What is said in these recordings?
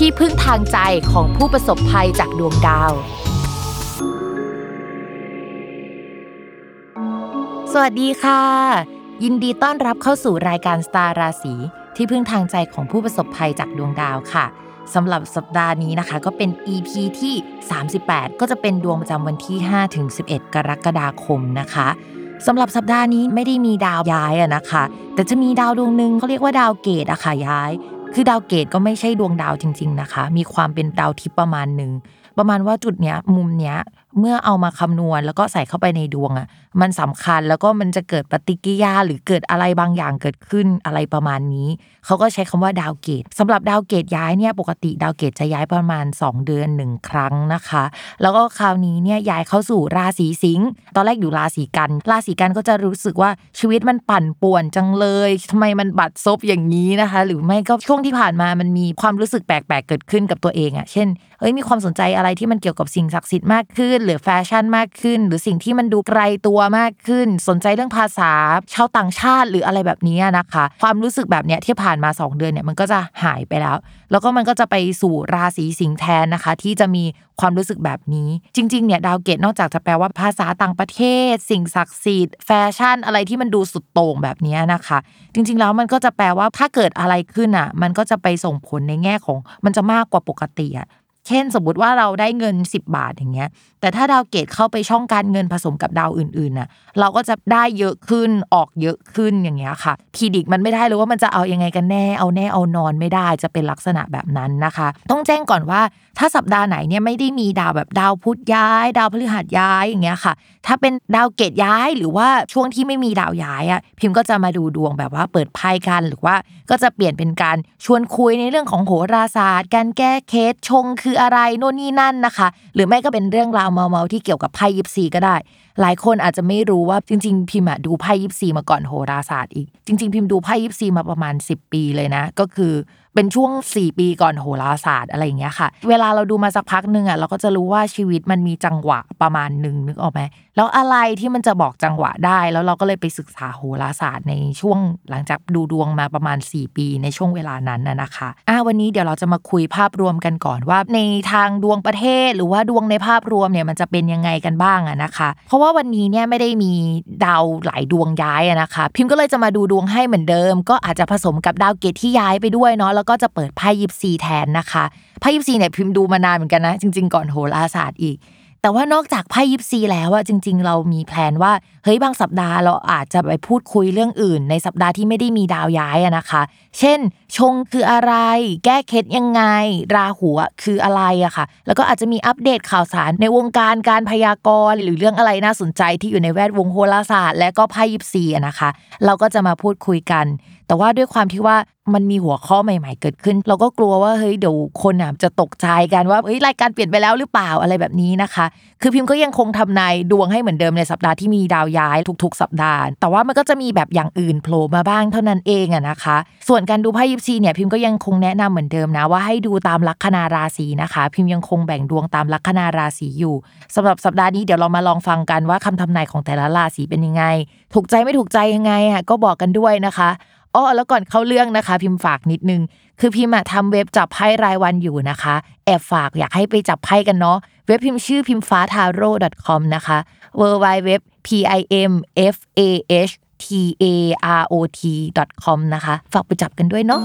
ที่พึ่งทางใจของผู้ประสบภัยจากดวงดาว สวัสดีค่ะ ยินดีต้อนรับเข้าสู่รายการสตาร์ราศีที่พึ่งทางใจของผู้ประสบภัยจากดวงดาวค่ะสำหรับสัปดาห์นี้นะคะ ก็เป็น EP ที่ 38 ก็จะเป็นดวงประจำวันที่5ถึง11 กรกฎาคมนะคะสำหรับสัปดาห์นี้ไม่ได้มีดาวย้ายอะนะคะ แต่จะมีดาวดวงหนึ่งเขาเรียกว่าดาวเกตุอะค่ะย้าย คือดาวเกตุก็ไม่ใช่ดวงดาวจริง ๆนะคะ มีความเป็นดาวทิพย์ประมาณหนึ่งประมาณว่าจุดเนี้ยมุมเนี้ยเมื่อเอามาคำนวณแล้วก็ใส่เข้าไปในดวงอะ มันสำคัญแล้วก็มันจะเกิดปฏิกิริยาหรือเกิดอะไรบางอย่างเกิดขึ้นอะไรประมาณนี้ เขาก็ใช้คำว่าดาวเกตุสำหรับดาวเกตุย้ายเนี่ยปกติดาวเกตุจะย้ายประมาณ 2 เดือนหนึ่งครั้งนะคะ แล้วก็คราวนี้เนี่ยย้ายเข้าสู่ราศีสิงห์ตอนแรกอยู่ราศีกัน ราศีกันก็จะรู้สึกว่าชีวิตมันปั่นป่วนจังเลยทำไมมันบัดซบอย่างนี้นะคะ หรือไม่ก็ช่วงที่ผ่านมามันมีความรู้สึกแปลกๆเกิดขึ้นกับตัวเองอะเช่นเอ้ยมีความสนใจอะไรที่มันเกี่ยวกับสิ่งศักดิ์สิทธิ์มากขึ้น หรือแฟชั่นมากขึ้น หรือสิ่งที่มันดูไกลตัวมากขึ้น สนใจเรื่องภาษาชาวต่างชาติหรืออะไรแบบนี้นะคะ ความรู้สึกแบบเนี้ยที่ผ่านมา 2 เดือนเนี่ยมันก็จะหายไปแล้ว แล้วก็มันก็จะไปสู่ราศีสิงห์แทนนะคะ ที่จะมีความรู้สึกแบบนี้ จริงๆเนี่ยดาวเกตุนอกจากจะแปลว่าภาษาต่างประเทศ สิ่งศักดิ์สิทธิ์แฟชั่นอะไรที่มันดูสุดโต่งแบบนี้นะคะ จริงๆแล้วมันก็จะแปลว่าถ้าเกิดอะไรขึ้นอะ มันก็จะไปส่งผลในแง่ของมันจะมากกว่าปกติอะ เช่นสมมติว่าเราได้เงิน 10 บาทอย่างเงี้ย แต่ถ้าดาวเกตุเข้าไปช่องการเงินผสมกับดาวอื่นๆน่ะ เราก็จะได้เยอะขึ้นออกเยอะขึ้นอย่างเงี้ยค่ะ predict มันไม่ได้เลยว่ามันจะเอายังไงกันแน่เอาแน่เอานอนไม่ได้จะเป็นลักษณะแบบนั้นนะคะ ต้องแจ้งก่อนว่าถ้าสัปดาห์ไหนเนี่ยไม่ได้มีดาวแบบดาวพุธย้าย ดาวพฤหัสย้ายอย่างเงี้ยค่ะ ถ้าเป็นดาวเกตย้ายหรือว่าช่วงที่ไม่มีดาวย้ายอะพิมพ์ก็จะมาดูดวงแบบว่าเปิดไพ่กันหรือว่าก็จะเปลี่ยนเป็นการชวนคุยในเรื่องของโหราศาสตร์ การแก้เคสชงคืคืออะไรโน่นนี่นั่นนะคะ หรือไม่ก็เป็นเรื่องราวเมาๆที่เกี่ยวกับไพ่ยิปซีก็ได้ หลายคนอาจจะไม่รู้ว่าจริง ๆ พิมพ์ดูไพ่ยิปซีมาก่อนโหราศาสตร์อีก จริง ๆ พิมพ์ดูไพ่ยิปซีมาประมาณ 10 ปีเลยนะ ก็คือเป็นช่วง 4 ปีก่อนโหราศาสตร์อะไรอย่างเงี้ยค่ะ เวลาเราดูมาสักพักหนึ่งอะเราก็จะรู้ว่าชีวิตมันมีจังหวะประมาณหนึ่งนึกออกไหมแล้วอะไรที่มันจะบอกจังหวะได้ แล้วเราก็เลยไปศึกษาโหราศาสตร์ในช่วงหลังจากดูดวงมาประมาณ 4 ปีในช่วงเวลานั้นนะนะคะอ่าวันนี้เดี๋ยวเราจะมาคุยภาพรวมกันก่อนว่า ในทางดวงประเทศ หรือว่าดวงในภาพรวมเนี่ยมันจะเป็นยังไงกันบ้างอะนะคะ เพราะว่าวันนี้เนี่ยไม่ได้มีดาวหลายดวงย้ายนะคะ พิมพ์ก็เลยจะมาดูดวงให้เหมือนเดิม ก็อาจจะผสมกับดาวเกตที่ย้ายไปด้วยเนาะแล้วก็จะเปิดไพ่ยิปซีแทนนะคะไพ่ยิปซีเนี่ยพิมพ์ดูมานานเหมือนกันนะ จริง ๆ ก่อนโหราศาสตร์อีก แต่ว่านอกจากไพ่ยิปซีแล้วอะจริง ๆ เรามีแพลนว่าเฮ้ยบางสัปดาห์เราอาจจะไปพูดคุยเรื่องอื่น ในสัปดาห์ที่ไม่ได้มีดาวย้ายอะนะคะ เช่น ชงคืออะไร แก้เคล็ดยังไง ราหูคืออะไรอะค่ะ แล้วก็อาจจะมีอัปเดตข่าวสารในวงการการพยากรณ์หรือเรื่องอะไรน่าสนใจที่อยู่ในแวดวงโหราศาสตร์ และก็ไพ่ยิปซีอะนะคะ เราก็จะมาพูดคุยกัน แต่ว่าด้วยความที่ว่ามันมีหัวข้อใหม่ ๆ เกิดขึ้น เราก็กลัวว่าเฮ้ยเดี๋ยวคนอะจะตกใจกันว่าเฮ้ยรายการเปลี่ยนไปแล้วหรือเปล่าอะไรแบบนี้นะคะ คือพิมพ์ก็ยังคงทำนายดวงให้เหมือนเดิมในสัปดาห์ที่มีดาวย้ายทุก ๆ สัปดาห์ แต่ว่ามันก็จะมีแบบอย่างอื่นโผล่มาบ้างเท่านั้นเองอะนะคะ ส่วนการดูไพ่ยิปซีเนี่ยพิมพ์ก็ยังคงแนะนำเหมือนเดิมนะว่าให้ดูตามลัคนาราศีนะคะ พิมพ์ยังคงแบ่งดวงตามลัคนาราศีอยู่สำหรับสัปดาห์นี้เดี๋ยวเรามาลองฟังกันว่าคำทำนายของแต่ละราศีเป็นยังไง ถูกใจไม่ถูกใจยังไงอะก็บอกกันด้วยนะคะ อ๋อแล้วก่อนเข้าเรื่องนะคะ พิมพ์ฝากนิดนึง คือพิมพ์ทำเว็บจับไพ่รายวันอยู่นะคะ แอบฝากอยากให้ไปจับไพ่กันเนาะเว็บพิมพ์ชื่อพิมฟ้าทาโร่ .com นะคะ w w w p i m f a h t a r o t com นะคะ ฝากไปจับกันด้วยเนาะ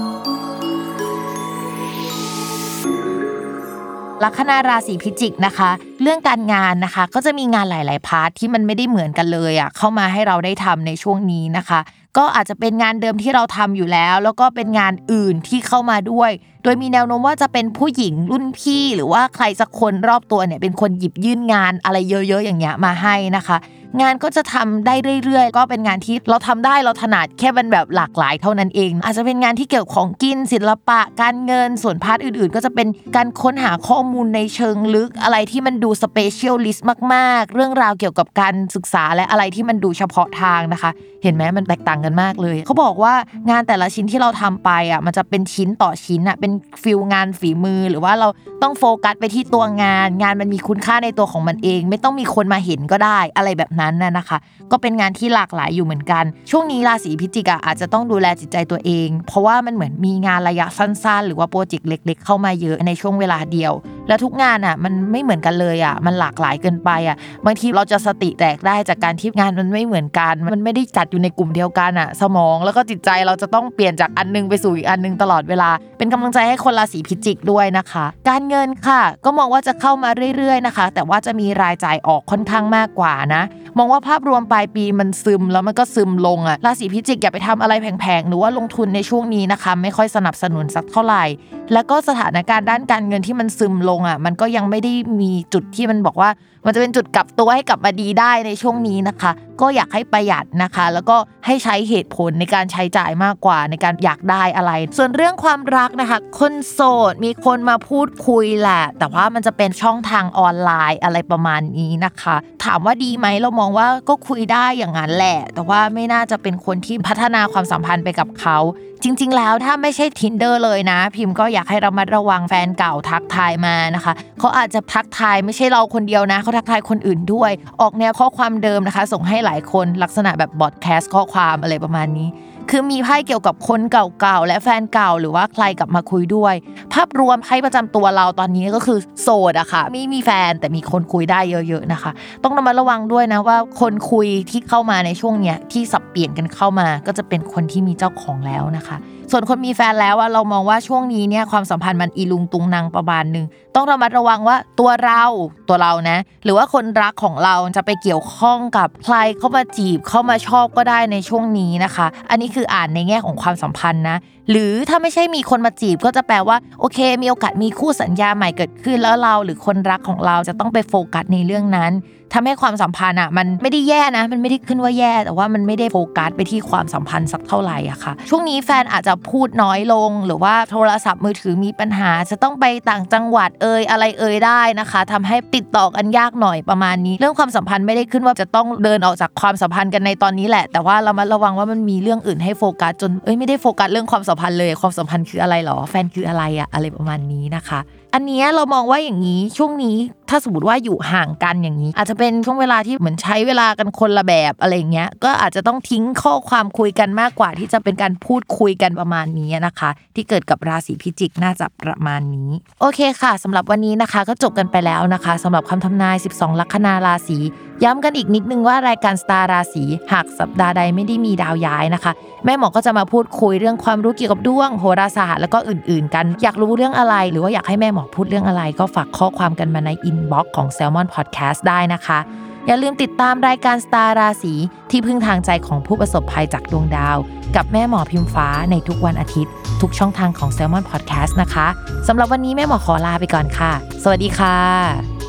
ลัคนาราศีพิจิกนะคะ เรื่องการงานนะคะ ก็จะมีงานหลาย ๆ part ที่มันไม่ได้เหมือนกันเลยอะเข้ามาให้เราได้ทำในช่วงนี้นะคะ ก็อาจจะเป็นงานเดิมที่เราทำอยู่แล้ว แล้วก็เป็นงานอื่นที่เข้ามาด้วย โดยมีแนวโน้มว่าจะเป็นผู้หญิงรุ่นพี่หรือว่าใครสักคนรอบตัวเนี่ยเป็นคนหยิบยื่นงานอะไรเยอะ ๆ อย่างเงี้ยมาให้นะคะ งานก็จะทำได้เรื่อยๆ ก็เป็นงานที่เราทำได้เราถนัดแค่เป็นแบบหลากหลายเท่านั้นเอง อาจจะเป็นงานที่เกี่ยวของกินศิลปะ การเงินส่วน part อื่นๆ ก็จะเป็นการค้นหาข้อมูลในเชิงลึกอะไรที่มันดู specialist มากๆ เรื่องราวเกี่ยวกับการศึกษาและอะไรที่มันดูเฉพาะทางนะคะเห็นไหมมันแตกต่างกันมากเลยเขาบอกว่างานแต่ละชิ้นที่เราทำไปอะมันจะเป็นชิ้นต่อชิ้นอะเป็น feel งานฝีมือหรือว่าเราต้องโฟกัสไปที่ตัวงาน งานมันมีคุณค่าในตัวของมันเอง ไม่ต้องมีคนมาเห็นก็ได้อะไรแบบนั้นน่ะนะคะ ก็เป็นงานที่หลากหลายอยู่เหมือนกัน ช่วงนี้ราศีพิจิกอะอาจจะต้องดูแลจิตใจตัวเอง เพราะว่ามันเหมือนมีงานระยะสั้น ๆ หรือว่าโปรเจกต์เล็ก ๆ เข้ามาเยอะในช่วงเวลาเดียว และทุกงานอะมันไม่เหมือนกันเลยอะมันหลากหลายเกินไปอะบางทีเราจะสติแตกได้จากการที่งานมันไม่เหมือนกัน มันไม่ได้จัดอยู่ในกลุ่มเดียวกันอะ สมองแล้วก็จิตใจเราจะต้องเปลี่ยนจากอันนึงไปสู่อีกอันนึงตลอดเวลา เป็นกำลังใจให้คนราศีพิจิกด้วยนะคะ การเงินค่ะ ก็มองว่าจะเข้ามาเรื่อยๆนะคะ แต่ว่าจะมีรายจ่ายออกค่อนข้างมากกว่านะมองว่าภาพรวมปลายปีมันซึมแล้วมันก็ซึมลงอะราศีพิจิกอย่าไปทำอะไรแพงๆหรือว่าลงทุนในช่วงนี้นะคะ ไม่ค่อยสนับสนุนสักเท่าไหร่ แล้วก็สถานการณ์ด้านการเงินที่มันซึมลงอะมันก็ยังไม่ได้มีจุดที่มันบอกว่า มันจะเป็นจุดกลับตัวให้กลับมาดีได้ในช่วงนี้นะคะ ก็อยากให้ประหยัดนะคะ แล้วก็ให้ใช้เหตุผลในการใช้จ่ายมากกว่าในการอยากได้อะไร ส่วนเรื่องความรักนะคะ คนโสดมีคนมาพูดคุยแหละ แต่ว่ามันจะเป็นช่องทางออนไลน์อะไรประมาณนี้นะคะ ถามว่าดีไหมเรามองว่าก็คุยได้อย่างนั้นแหละ แต่ว่าไม่น่าจะเป็นคนที่พัฒนาความสัมพันธ์ไปกับเขา จริง ๆ แล้วถ้าไม่ใช่ tinder เลยนะ พิมพ์ก็อยากให้เรามาระวังแฟนเก่าทักทายมานะคะเขาอาจจะทักทายไม่ใช่เราคนเดียวนะเขาทักทายคนอื่นด้วย ออกแนวข้อความเดิมนะคะ ส่งให้หลายคนลักษณะแบบบอดแคสต์ข้อความอะไรประมาณนี้ คือมีไพ่เกี่ยวกับคนเก่าๆและแฟนเก่าหรือว่าใครกลับมาคุยด้วย ภาพรวมไพ่ประจำตัวเราตอนนี้ก็คือโสดอะค่ะไม่มีแฟนแต่มีคนคุยได้เยอะๆนะคะ ต้องระมัดระวังด้วยนะว่าคนคุยที่เข้ามาในช่วงเนี้ยที่สับเปลี่ยนกันเข้ามา ก็จะเป็นคนที่มีเจ้าของแล้วนะคะ ส่วนคนมีแฟนแล้วอะเรามองว่าช่วงนี้เนี่ยความสัมพันธ์มันอีลุงตุงนางประมาณหนึ่งต้องระมัดระวังว่าตัวเราตัวเรานะ หรือว่าคนรักของเราจะไปเกี่ยวข้องกับใครเข้ามาจีบเข้ามาชอบก็ได้ในช่วงนี้นะคะ อันนี้คืออ่านในแง่ของความสัมพันธ์นะ หรือถ้าไม่ใช่มีคนมาจีบก็จะแปลว่าโอเค มีโอกาสมีคู่สัญญาใหม่เกิดขึ้นแล้วเรา หรือคนรักของเราจะต้องไปโฟกัสในเรื่องนั้นทำให้ความสัมพันธ์อะมันไม่ได้แย่นะ มันไม่ได้ขึ้นว่าแย่ แต่ว่ามันไม่ได้โฟกัสไปที่ความสัมพันธ์สักเท่าไหร่อะค่ะ ช่วงนี้แฟนอาจจะพูดน้อยลง หรือว่าโทรศัพท์มือถือมีปัญหา จะต้องไปต่างจังหวัดเอ่ยอะไรเอ่ยได้นะคะทำให้ติดต่อกันยากหน่อยประมาณนี้ เรื่องความสัมพันธ์ไม่ได้ขึ้นว่าจะต้องเดินออกจากความสัมพันธ์กันในตอนนี้แหละ แต่ว่าเรามาระวังว่ามันมีเรื่องอื่นให้โฟกัสจนเอ้ยไม่ได้โฟกัสเรื่องความสัมพันธ์เลยความสัมพันธ์คืออะไรหรอ แฟนคืออะไรอะอะไรประมาณนี้นะคะ อันนี้เรามองว่าอย่างนี้ช่วงนี้ ถ้าสมมติว่าอยู่ห่างกันอย่างนี้ อาจจะเป็นช่วงเวลาที่เหมือนใช้เวลากันคนละแบบอะไรเงี้ยก็อาจจะต้องทิ้งข้อความคุยกันมากกว่าที่จะเป็นการพูดคุยกันประมาณนี้นะคะ ที่เกิดกับราศีพิจิกน่าจะประมาณนี้ โอเคค่ะสำหรับวันนี้นะคะ ก็จบกันไปแล้วนะคะสำหรับคำทำนาย 12 ลัคนาราศีย้ำกันอีกนิดนึงว่ารายการสตาร์ราศีหากสัปดาห์ใดไม่ได้มีดาวย้ายนะคะ แม่หมอก็จะมาพูดคุยเรื่องความรู้เกี่ยวกับดวงโหราศาสตร์แล้วก็อื่น ๆ กัน อยากรู้เรื่องอะไร หรือว่าอยากให้แม่หมอพูดเรื่องอะไร ก็ฝากข้อความกันมาในอินบ็อกของ s ซ l m o n Podcast ได้นะคะ อย่าลืมติดตามรายการสตาร์ราศีที่พึ่งทางใจของผู้ประสบภัยจากดวงดาว กับแม่หมอพิมฟ้าในทุกวันอาทิตย์ ทุกช่องทางของ s ซ l m o n Podcast นะคะสำหรับวันนี้แม่หมอขอลาไปก่อนค่ะ สวัสดีค่ะ